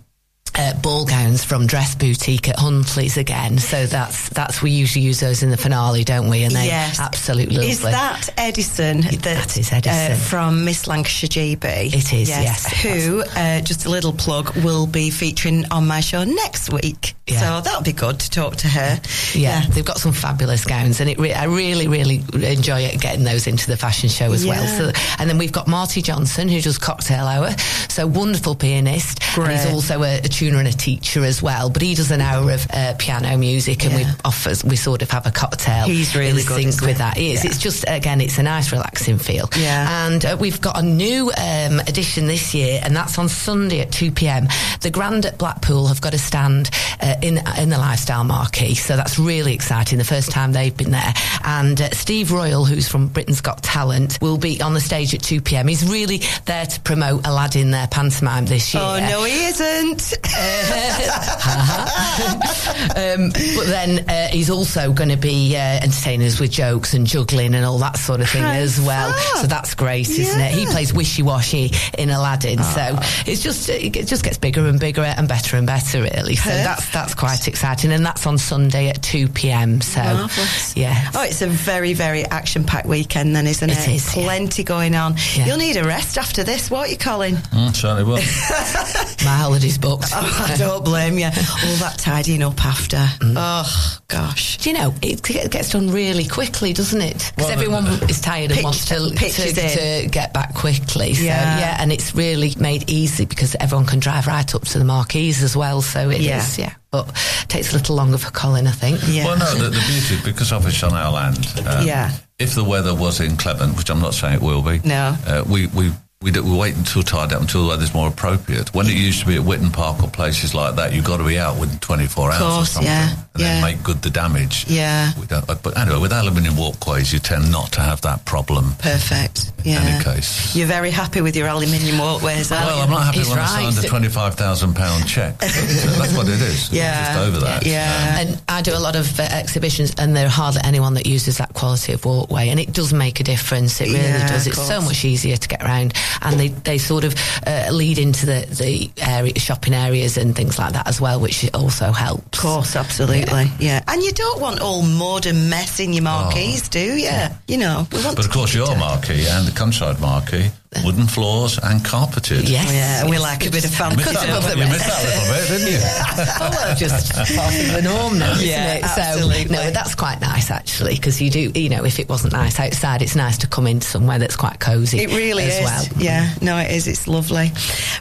uh, ball gowns from Dress Boutique at Huntley's again. So that's that's we usually use those in the finale, don't we? And they Yes. absolutely lovely. Is that Edison? That, that is Edison. Uh, from Miss Lancashire GB. It is, yes. Who, uh, just a little plug, will be featuring on my show next week. Yeah. So that'll be good to talk to her. yeah, they've got some fabulous gowns, and it re- I really, really enjoy it getting those into the fashion show as well. So, and then we've got Marty Johnson, who does cocktail hour, so wonderful pianist, and he's also a, a tuner and a teacher as well. But he does an hour of uh, piano music, and we Yeah. offers we sort of have a cocktail. He's really good, sync with that. He is. Yeah. It's just again, it's a nice, relaxing feel. Yeah. And uh, we've got a new um, edition this year, and that's on Sunday at two pm. The Grand at Blackpool have got a stand uh, in in the lifestyle marquee, so that's really exciting. The first time they've been there, and uh, Steve Royle, who's from Britain's Got Talent, will be on the stage at two pm. He's really there to promote Aladdin, their pantomime this year. Oh, no, he isn't. um, but then uh, he's also going to be uh, entertaining us with jokes and juggling and all that sort of thing How as well. fab. So that's great, isn't it? He plays Wishee Washee in Aladdin, so it's just it just gets bigger and bigger and better and better, really. So Perfect. that's that's quite exciting, and that's on Sunday at two pm. So Marvellous. yeah. Oh, it's a very, very action packed weekend, then, isn't it? It is, yeah. Plenty going on. Yeah. You'll need a rest after this, won't you, Colin? Mm, certainly will. My holiday's booked. Oh, I don't blame you. All that tidying up after. Mm. Oh, gosh. Do you know it gets done really quickly, doesn't it? Because Well, everyone uh, is tired and pitch- wants to, to, to get back quickly. So Yeah. yeah, and it's really made easy because everyone can drive right up to the marquees as well. So it is, Yeah. yeah. But takes a little longer for Colin, I think. Yeah. Well, no, the, the beauty, because obviously on our land, um, Yeah. if the weather was inclement, which I'm not saying it will be, No. uh, we, we We, do, we wait until tied up until the weather's more appropriate. When it used to be at Witton Park or places like that, you've got to be out within 24 hours or Course, something, yeah, and yeah. then make good the damage. Yeah. We don't, but anyway, with aluminium walkways, you tend not to have that problem. Perfect. Yeah. In any case. You're very happy with your aluminium walkways, aren't Well, you? I'm not happy He's when I right. signed a twenty-five thousand pound check. But, uh, That's what it is. Yeah. just over that. Yeah. And I do a lot of uh, exhibitions, and there are hardly anyone that uses that quality of walkway, and it does make a difference. It really Yeah, does. It's so much easier to get around, and they, they sort of uh, lead into the the area, shopping areas and things like that as well, which also helps. Of course, absolutely. Yeah. And you don't want all mud and mess in your marquees, do you? You know, we want But of course, your tidy. marquee and the countryside marquee, wooden floors and carpeted. Yes. Oh, yeah, we like a bit of You fancy. missed, don't that, we? you missed that little bit, didn't you? oh, well, just part of the norm now, isn't Yeah, it? absolutely. So, no, that's quite nice actually, because you do, you know, if it wasn't nice outside, it's nice to come into somewhere that's quite cosy. It really as is. well. Yeah, no, it is. It's lovely.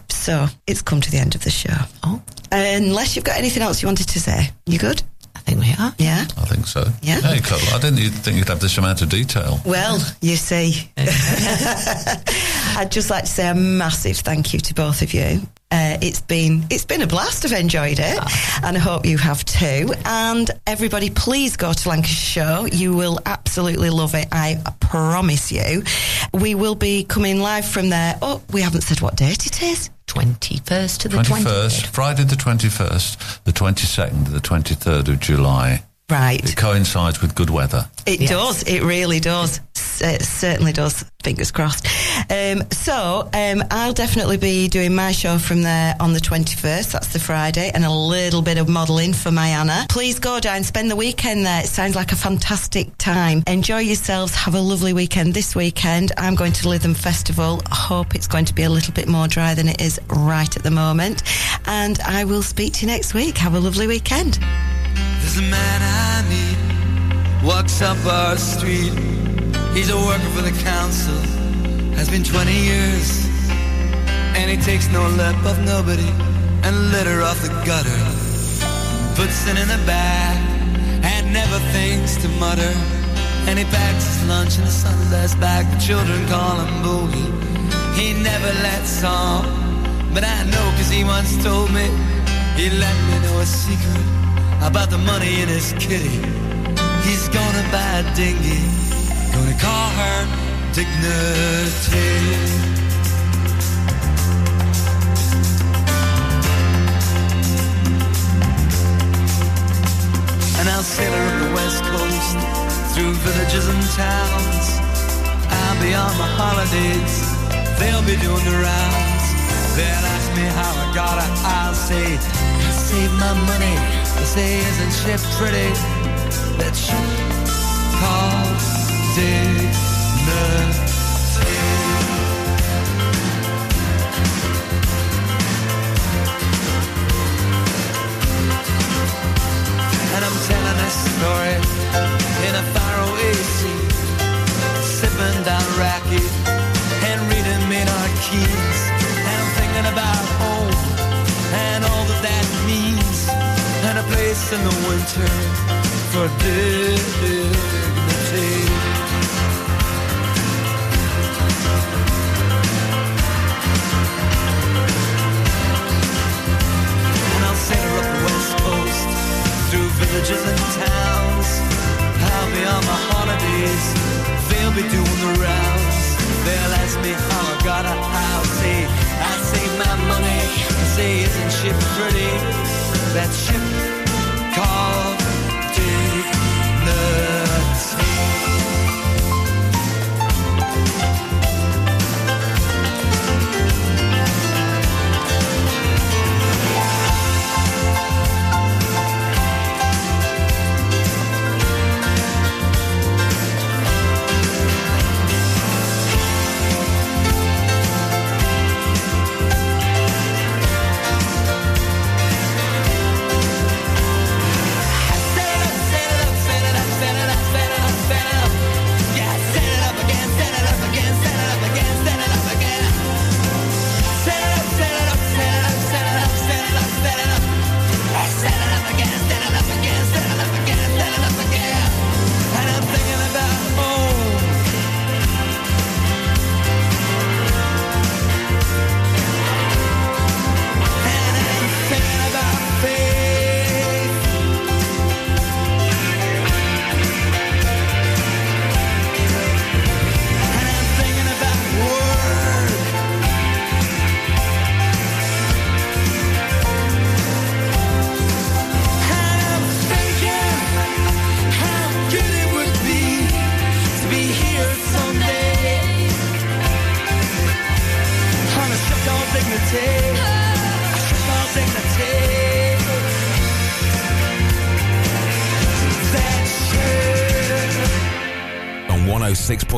So it's come to the end of the show. Oh, Unless you've got anything else you wanted to say, you good? I think we are. Yeah. I think so. Yeah. Hey, Carl, I didn't think you'd have this amount of detail. Well, you see, I'd just like to say a massive thank you to both of you. Uh, it's been it's been a blast. I've enjoyed it, and I hope you have too. And everybody, please go to Lancashire Show. You will absolutely love it. I promise you. We will be coming live from there. Oh, we haven't said what date it is. 21st to the 21st, 23rd. Friday the 21st, the 22nd, the 23rd of July. Right. It coincides with good weather. It does. It really does. It certainly does. Fingers crossed. Um, so um, I'll definitely be doing my show from there on the 21st. That's the Friday, and a little bit of modelling for my Anna. Please go down, spend the weekend there. It sounds like a fantastic time. Enjoy yourselves. Have a lovely weekend this weekend. I'm going to Lytham Festival. I hope it's going to be a little bit more dry than it is right at the moment. And I will speak to you next week. Have a lovely weekend. There's a man I meet, walks up our street. He's a worker for the council, has been 20 years. And he takes no lip of nobody and litter off the gutter. Puts it in the bag and never thinks to mutter. And he packs his lunch in a Sunday's bag. The children call him Boogie. He never lets on, but I know 'cause he once told me he let me know a secret about the money in his kitty. He's gonna buy a dinghy, gonna call her Dignity. And I'll sail her up the west coast through villages and towns. I'll be on my holidays, they'll be doing the rounds. They'll ask me how I got it, I'll say, I saved my money. I say, isn't she pretty? That ship called Dignity. And I'm telling this story in a faraway sea, sipping down raki and reading Maynard Keynes. And I'm thinking about home and all that that means, and a place in the winter for dignity. And I'll sail up the west coast through villages and towns. I'll be on my holidays. They'll be doing the rounds. They'll ask me how I got it. I'll say I my money. Say, isn't she pretty? That ship called